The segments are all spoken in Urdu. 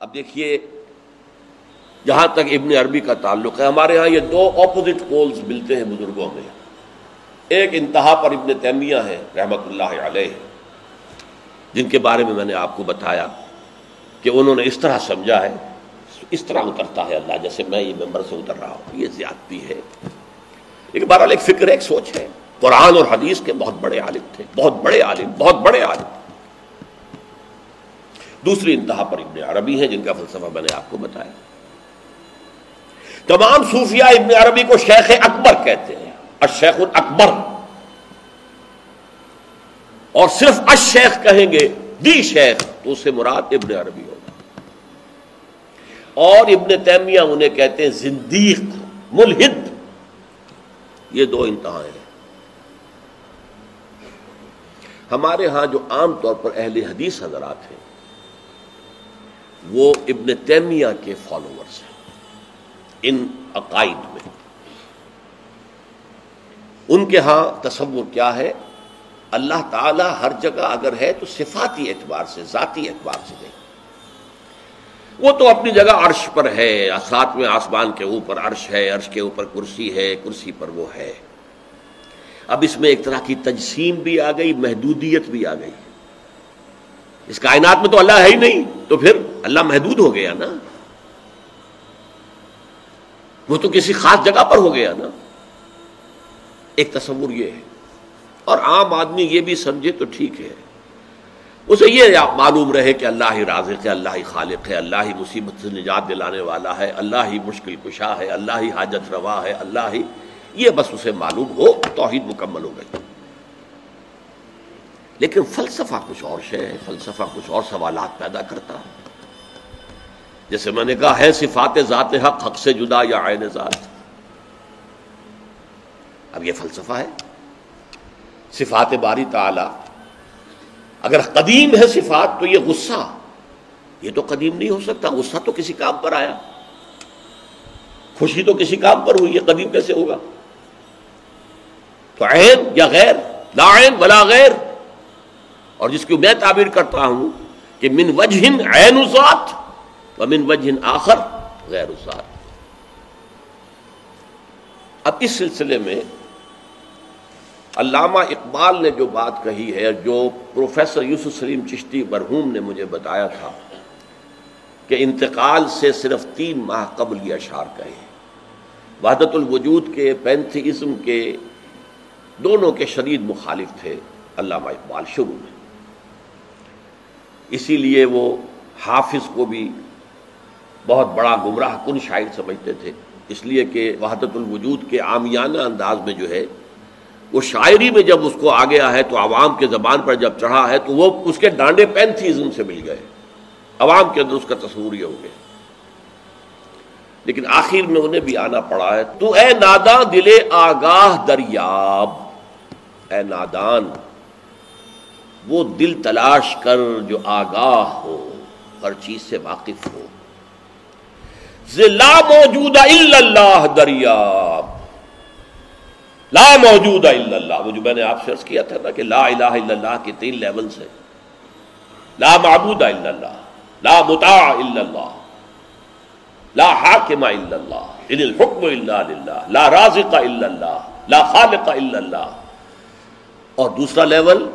اب دیکھیے جہاں تک ابن عربی کا تعلق ہے۔ ہمارے ہاں یہ دو اپوزٹ پولز ملتے ہیں بزرگوں میں۔ ایک انتہا پر ابن تیمیہ ہے، رحمت اللہ علیہ، جن کے بارے میں میں نے آپ کو بتایا کہ انہوں نے اس طرح سمجھا ہے، اس طرح اترتا ہے اللہ، جیسے میں یہ ممبر سے اتر رہا ہوں۔ یہ زیادتی ہے۔ ایک بہرحال ایک فکر، ایک سوچ ہے۔ قرآن اور حدیث کے بہت بڑے عالم تھے، بہت بڑے عالم، بہت بڑے عالم۔ دوسری انتہا پر ابن عربی ہیں، جن کا فلسفہ میں نے آپ کو بتایا۔ تمام صوفیہ ابن عربی کو شیخ اکبر کہتے ہیں اشیخ اکبر اور صرف اشیخ کہیں گے، دی شیخ، تو اس سے مراد ابن عربی ہوگا۔ اور ابن تیمیہ انہیں کہتے ہیں زندیق، ملحد۔ یہ دو انتہا ہیں۔ ہمارے ہاں جو عام طور پر اہل حدیث حضرات ہیں وہ ابن تیمیہ کے فالوورز ہیں، ان عقائد میں۔ ان کے ہاں تصور کیا ہے؟ اللہ تعالی ہر جگہ اگر ہے تو صفاتی اعتبار سے، ذاتی اعتبار سے نہیں۔ وہ تو اپنی جگہ عرش پر ہے ساتویں آسمان کے اوپر عرش ہے، عرش کے اوپر کرسی ہے، کرسی پر وہ ہے۔ اب اس میں ایک طرح کی تجسیم بھی آ گئی، محدودیت بھی آ گئی۔ اس کائنات میں تو اللہ ہے ہی نہیں، تو پھر اللہ محدود ہو گیا نا۔ وہ تو کسی خاص جگہ پر ہو گیا نا۔ ایک تصور یہ ہے۔ اور عام آدمی یہ بھی سمجھے تو ٹھیک ہے۔ اسے یہ معلوم رہے کہ اللہ ہی رازق ہے، اللہ ہی خالق ہے، اللہ ہی مصیبت سے نجات دلانے والا ہے، اللہ ہی مشکل کشا ہے، اللہ ہی حاجت روا ہے، اللہ ہی یہ بس اسے معلوم ہو، توحید مکمل ہو گئی۔ لیکن فلسفہ کچھ اور شے ہے فلسفہ کچھ اور سوالات پیدا کرتا ہے۔ جیسے میں نے کہا، ہے صفات ذات حق حق سے جدا یا عین ذات؟ اب یہ فلسفہ ہے۔ صفات باری تعالی۔ اگر قدیم ہے صفات تو یہ غصہ۔ یہ تو قدیم نہیں ہو سکتا۔ غصہ تو کسی کام پر آیا۔ خوشی تو کسی کام پر ہوئی۔ یہ قدیم کیسے ہوگا؟ تو عین یا غیر؟ لا عین ولا غیر؟ اور جس کو میں تعبیر کرتا ہوں کہ من وجہ عین ذات و من وجہ آخر غیر ذات۔ اب اس سلسلے میں علامہ اقبال نے جو بات کہی ہے، جو پروفیسر یوسف سلیم چشتی برہوم نے مجھے بتایا تھا کہ انتقال سے صرف تین ماہ قبل یہ اشعار کہے وحدت الوجود کے، پینتھیزم کے، دونوں کے شدید مخالف تھے علامہ اقبال شروع میں۔ اسی لیے وہ حافظ کو بھی بہت بڑا گمراہ کن شاعر سمجھتے تھے۔ اس لیے کہ وحدت الوجود کے عامیانہ انداز میں جو ہے، وہ شاعری میں جب اس کو آ گیا ہے تو عوام کے زبان پر جب چڑھا ہے تو وہ اس کے ڈانڈے پینتھیزم سے مل گئے۔ عوام کے اندر اس کا تصور یہ ہو گیا۔ لیکن آخر میں انہیں بھی آنا پڑا ہے، تو اے نادا دل آگاہ دریاب، اے نادان وہ دل تلاش کر جو آگاہ ہو، ہر چیز سے واقف ہو۔ لا موجود اللہ دریاب۔ لا موجود الا اللہ۔ وہ جو میں نے آپ سے عرض کیا تھا نا کہ لا الہ الا اللہ کے تین لیولز ہیں۔ لا معبود الا اللہ، لا مطاع الا اللہ، لا حاکم الا اللہ، ان الحکم الا للہ، لا رازق الا اللہ، لا خالق الا اللہ۔ اور دوسرا لیول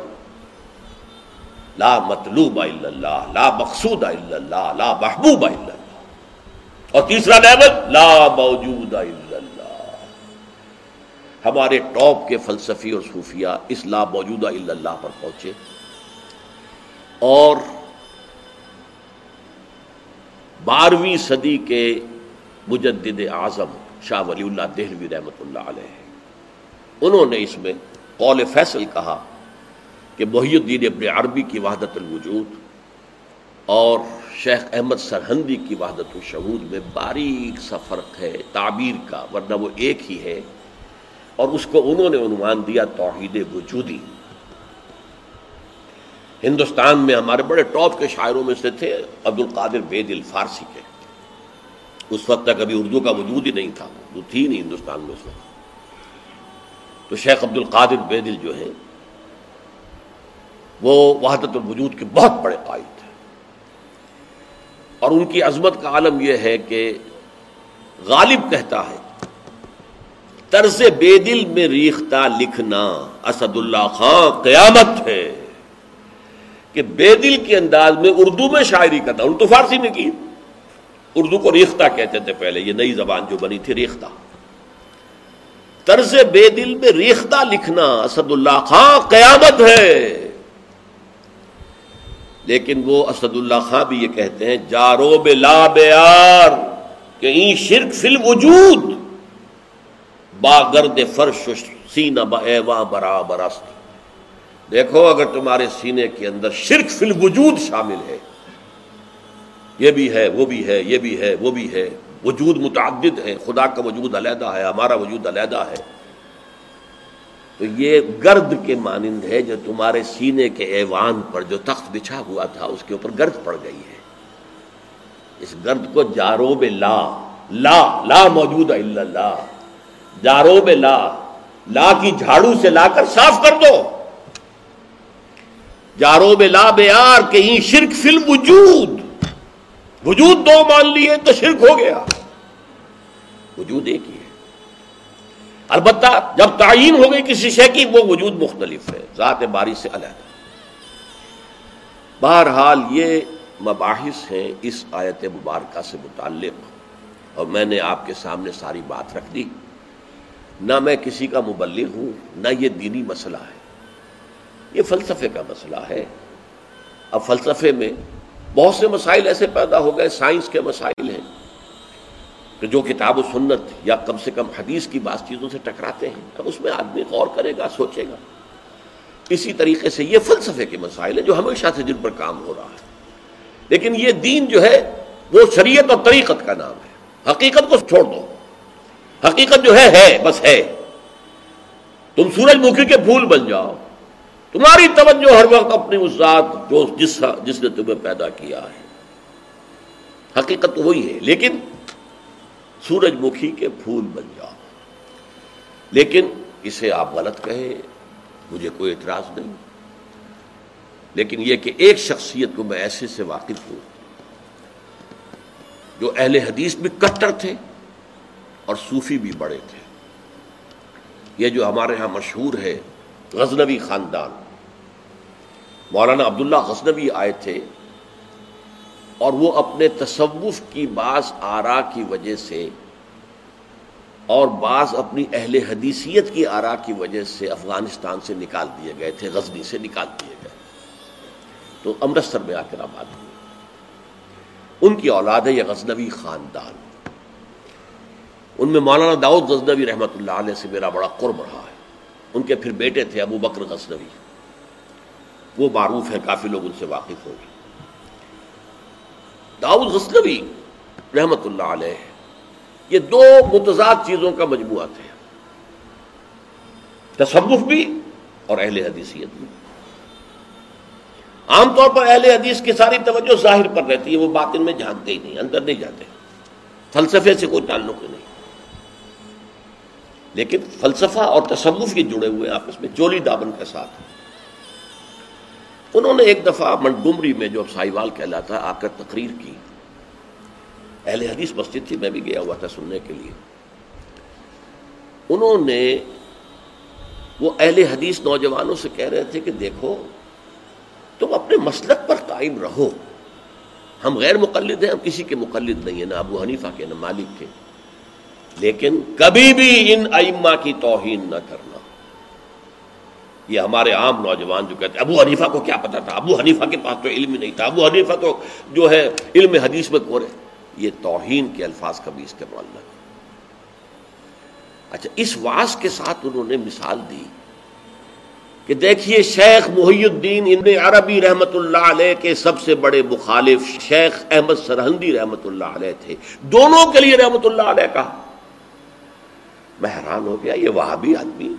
لا مطلوب الا اللہ، لا مقصود الا اللہ، لا محبوب الا اللہ۔ اور تیسرا لیول لا موجود الا اللہ۔ ہمارے ٹاپ کے فلسفی اور صوفیہ اس لا موجودہ الا اللہ پر پہنچے۔ اور بارہویں صدی کے مجدد اعظم شاہ ولی اللہ دہلوی رحمۃ اللہ علیہ انہوں نے اس میں قول فیصل کہا کہ محی الدین ابن عربی کی وحدت الوجود اور شیخ احمد سرہندی کی وحدت الشہود میں باریک سا فرق ہے، تعبیر کا، ورنہ وہ ایک ہی ہے۔ اور اس کو انہوں نے عنوان دیا توحید وجودی۔ ہندوستان میں ہمارے بڑے ٹاپ کے شاعروں میں سے تھے عبد القادر بید الفارسی کے۔ اس وقت تک ابھی اردو کا وجود ہی نہیں تھا اردو تھی نہیں ہندوستان میں اس وقت۔ تو شیخ عبد القادر بیدل جو ہیں وہ وحدت الوجود کے بہت بڑے قائد تھے اور ان کی عظمت کا عالم یہ ہے کہ غالب کہتا ہے، طرز بے دل میں ریختہ لکھنا اسد اللہ خان قیامت ہے۔ کہ بے دل کے انداز میں اردو میں شاعری کرتا اردو فارسی میں کی۔ اردو کو ریختہ کہتے تھے پہلے، یہ نئی زبان جو بنی تھی ریختہ۔ طرز بے دل میں ریختہ لکھنا اسد اللہ خان قیامت ہے۔ لیکن وہ اسد اللہ خان بھی یہ کہتے ہیں، جارو بے لا بیار، کہ این شرک فل وجود با گرد فرش سینہ با برا برست دیکھو اگر تمہارے سینے کے اندر شرک فل وجود شامل ہے۔ یہ بھی ہے، وہ بھی ہے، یہ بھی ہے، وہ بھی ہے۔ وجود متعدد ہے، خدا کا وجود علیحدہ ہے، ہمارا وجود علیحدہ ہے۔ تو یہ گرد کے مانند ہے جو تمہارے سینے کے ایوان پر جو تخت بچھا ہوا تھا، اس کے اوپر گرد پڑ گئی ہے۔ اس گرد کو جاروب لا لا لا موجود اللہ جاروب لا۔ لا کی جھاڑو سے لا کر صاف کر دو۔ جاروب لا بیار کہیں شرک فل وجود وجود دو مان لیے تو شرک ہو گیا۔ وجود ایک ہی۔ البتہ جب تعین ہو گئی کسی شے کی، وہ وجود مختلف ہے، ذات باری سے علیحدہ۔ بہرحال یہ مباحث ہیں اس آیت مبارکہ سے متعلق، اور میں نے آپ کے سامنے ساری بات رکھ دی۔ نہ میں کسی کا مبلغ ہوں، نہ یہ دینی مسئلہ ہے۔ یہ فلسفے کا مسئلہ ہے۔ اب فلسفے میں بہت سے مسائل ایسے پیدا ہو گئے، سائنس کے مسائل ہیں۔ کہ جو کتاب و سنت یا کم سے کم حدیث کی بات چیزوں سے ٹکراتے ہیں اس میں آدمی غور کرے گا، سوچے گا۔ اسی طریقے سے یہ فلسفے کے مسائل ہیں جو ہمیشہ سے جن پر کام ہو رہا ہے۔ لیکن یہ دین جو ہے، وہ شریعت اور طریقت کا نام ہے۔ حقیقت کو چھوڑ دو۔ حقیقت جو ہے ہے، بس ہے۔ تم سورج مکھی کے پھول بن جاؤ۔ تمہاری توجہ ہر وقت اپنی اس ذات جو جس جس نے تمہیں پیدا کیا ہے۔ حقیقت تو وہی ہے، لیکن سورج مکھی کے پھول بن جاؤ۔ لیکن اسے آپ غلط کہیں، مجھے کوئی اعتراض نہیں۔ لیکن یہ کہ ایک شخصیت کو میں ایسے سے واقف ہوں جو اہل حدیث بھی کٹر تھے اور صوفی بھی بڑے تھے۔ یہ جو ہمارے ہاں مشہور ہے غزنوی خاندان۔ مولانا عبداللہ غزنوی آئے تھے۔ اور وہ اپنے تصوف کی بعض آرا کی وجہ سے اور بعض اپنی اہل حدیثیت کی آرا کی وجہ سے افغانستان سے نکال دیے گئے تھے، غزنی سے نکال دیے گئے۔ تو امرتسر میں آ کر آباد ہوئے ان کی اولاد ہے یہ غزنوی خاندان۔ ان میں مولانا داؤد غزنوی رحمۃ اللہ علیہ سے میرا بڑا قرب رہا ہے۔ ان کے پھر بیٹے تھے ابو بکر غزنوی۔ وہ معروف ہے کافی لوگ ان سے واقف ہوں گے۔ داؤد غسلوی رحمت اللہ علیہ، یہ دو متضاد چیزوں کا مجموعہ تھے۔ تصوف بھی اور اہل حدیثیت بھی۔ عام طور پر اہل حدیث کی ساری توجہ ظاہر پر رہتی ہے، وہ باطن میں جانتے ہی نہیں، اندر نہیں جاتے۔ فلسفے سے کوئی تعلق نہیں۔ لیکن فلسفہ اور تصوف یہ جڑے ہوئے آپس میں چولی دابن کے ساتھ۔ انہوں نے ایک دفعہ منڈمری میں جو اب سائیوال کہلاتا، آ کر تقریر کی۔ اہل حدیث مسجد تھی، میں بھی گیا ہوا تھا سننے کے لیے۔ انہوں نے وہ اہل حدیث نوجوانوں سے کہہ رہے تھے کہ دیکھو، تم اپنے مسلک پر قائم رہو۔ ہم غیر مقلد ہیں، ہم کسی کے مقلد نہیں ہیں، نہ ابو حنیفہ کے، نہ مالک کے۔ لیکن کبھی بھی ان ائمہ کی توہین نہ کرنا۔ یہ ہمارے عام نوجوان جو کہتے ہیں، ابو حنیفہ کو کیا پتا تھا؟ ابو حنیفہ کے پاس تو علم ہی نہیں تھا۔ ابو حنیفہ تو جو ہے علم حدیث میں کورے یہ توہین کے الفاظ کا بھی استعمال نہ اچھا اس واس کے ساتھ انہوں نے مثال دی کہ دیکھیے شیخ محی الدین ابن عربی رحمت اللہ علیہ کے سب سے بڑے مخالف شیخ احمد سرہندی رحمت اللہ علیہ تھے۔ دونوں کے لیے رحمت اللہ علیہ کہا۔ میں حیران ہو گیا، یہ وہاں بھی آدمی۔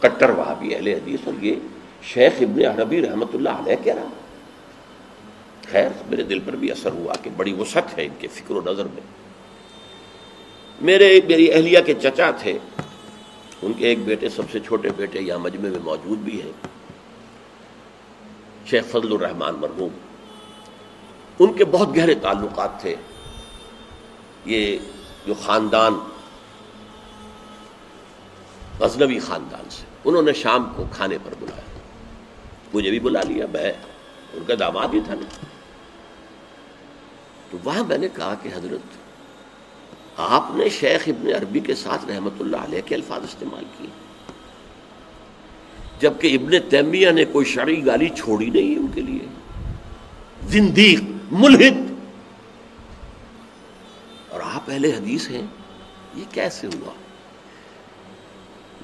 کٹر وہابی اہل حدیث اور یہ شیخ ابن عربی رحمت اللہ علیہ کیا رہا خیر، میرے دل پر بھی اثر ہوا کہ بڑی وسعت ہے ان کے فکر و نظر میں۔ میرے، میری اہلیہ کے چچا تھے، ان کے ایک بیٹے سب سے چھوٹے بیٹے یہاں مجمع میں موجود بھی ہیں۔ شیخ فضل الرحمان مرحوم، ان کے بہت گہرے تعلقات تھے۔ یہ جو خاندان، غزنوی خاندان سے۔ انہوں نے شام کو کھانے پر بلایا۔ مجھے بھی بلا لیا، میں، ان کا داماد ہی تھا نا۔ تو وہاں میں نے کہا کہ حضرت، آپ نے شیخ ابن عربی کے ساتھ رحمت اللہ علیہ کے الفاظ استعمال کیے۔ جبکہ ابن تیمیہ نے کوئی شرعی گالی چھوڑی نہیں ان کے لیے۔ زندیق، ملحد۔ اور آپ اہل حدیث ہیں، یہ کیسے ہوا؟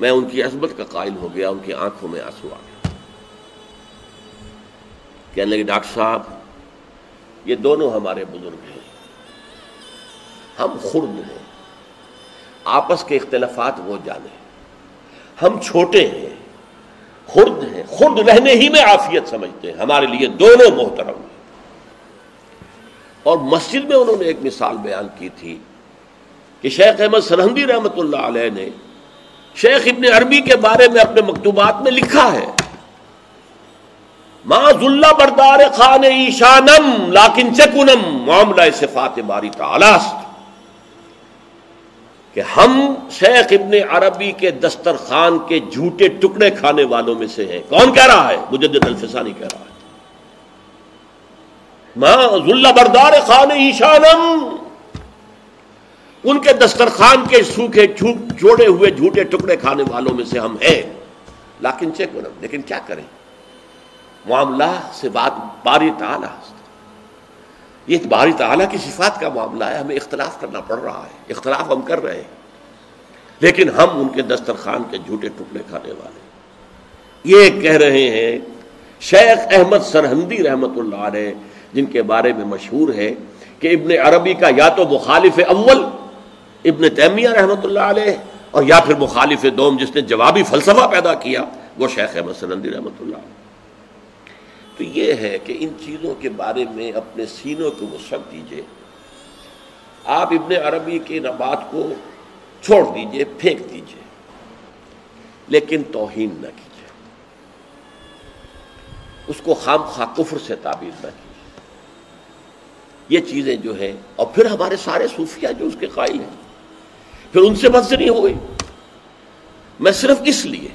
میں ان کی عصمت کا قائل ہو گیا، ان کی آنکھوں میں آنسو آ گیا۔ کہنے لگے، ڈاکٹر صاحب، یہ دونوں ہمارے بزرگ ہیں۔ ہم خرد ہیں۔ آپس کے اختلافات وہ جانے۔ ہم چھوٹے ہیں، خرد ہیں۔ خرد رہنے ہی میں عافیت سمجھتے ہیں۔ ہمارے لیے دونوں محترم ہیں۔ اور مسجد میں انہوں نے ایک مثال بیان کی تھی کہ شیخ احمد سرحدی رحمت اللہ علیہ نے شیخ ابن عربی کے بارے میں اپنے مکتوبات میں لکھا ہے۔ ما ذلہ بردار خان ایشانم لاکن چکنم معاملہ صفات باری تعالیست کہ ہم شیخ ابن عربی کے دسترخوان کے جھوٹے ٹکڑے کھانے والوں میں سے ہیں۔ کون کہہ رہا ہے؟ مجدد الفسانی کہہ رہا ہے۔ ماں ذلہ بردار خان ایشانم ان کے دسترخوان کے سوکھے جوڑے ہوئے جھوٹے ٹکڑے کھانے والوں میں سے ہم ہیں۔ لاکن چیک لیکن کیا کریں؟ معاملہ سے بات باری تعالیٰ یہ باری تعالیٰ کی صفات کا معاملہ ہے، ہمیں اختلاف کرنا پڑ رہا ہے۔ اختلاف ہم کر رہے ہیں۔ لیکن ہم ان کے دسترخوان کے جھوٹے ٹکڑے کھانے والے یہ کہہ رہے ہیں، شیخ احمد سرحندی رحمت اللہ علیہ، جن کے بارے میں مشہور ہے کہ ابن عربی کا یا تو مخالف اول ابن تیمیہ رحمت اللہ علیہ، اور یا پھر مخالف دوم جس نے جوابی فلسفہ پیدا کیا، وہ شیخ احمد سنندی رحمت اللہ تو یہ ہے کہ ان چیزوں کے بارے میں اپنے سینوں کو وسعت دیجیے۔ آپ ابن عربی کی نبات کو چھوڑ دیجیے، پھینک دیجیے۔ لیکن توہین نہ کیجیے۔ اس کو خام خواہ کفر سے تعبیر نہ کیجیے۔ یہ چیزیں جو ہیں، اور پھر ہمارے سارے صوفیہ جو اس کے قائل ہیں۔ پھر ان سے بدزنی ہو گئی۔ میں صرف اس لیے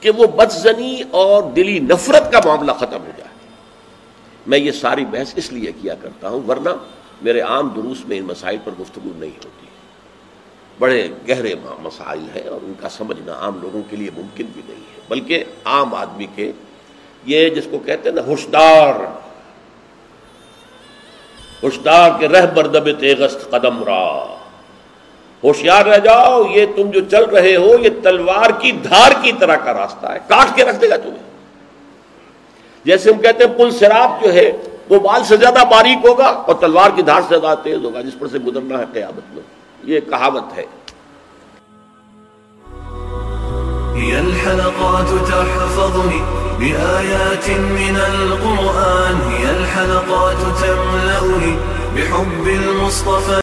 کہ وہ بدزنی اور دلی نفرت کا معاملہ ختم ہو جائے۔ میں یہ ساری بحث اس لیے کیا کرتا ہوں، ورنہ میرے عام دروس میں ان مسائل پر گفتگو نہیں ہوتی۔ بڑے گہرے مسائل ہیں اور ان کا سمجھنا عام لوگوں کے لیے ممکن بھی نہیں ہے۔ بلکہ عام آدمی کے یہ جس کو کہتے ہیں نا، ہوشدار۔ ہوشدار کے رہ بردب تیغست قدم را۔ ہوشیار رہ جاؤ، یہ تم جو چل رہے ہو، یہ تلوار کی دھار کی طرح کا راستہ ہے۔ کاٹ کے رکھ دے گا تمہیں۔ جیسے ہم کہتے ہیں، پل سراب جو ہے، وہ بال سے زیادہ باریک ہوگا اور تلوار کی دھار سے زیادہ تیز ہوگا، جس پر سے گزرنا ہے قیامت میں۔ یہ کہاوت ہے۔ هي الحلقات تحفظني بآيات من القرآن هي الحلقات تملأني بحب المصطفى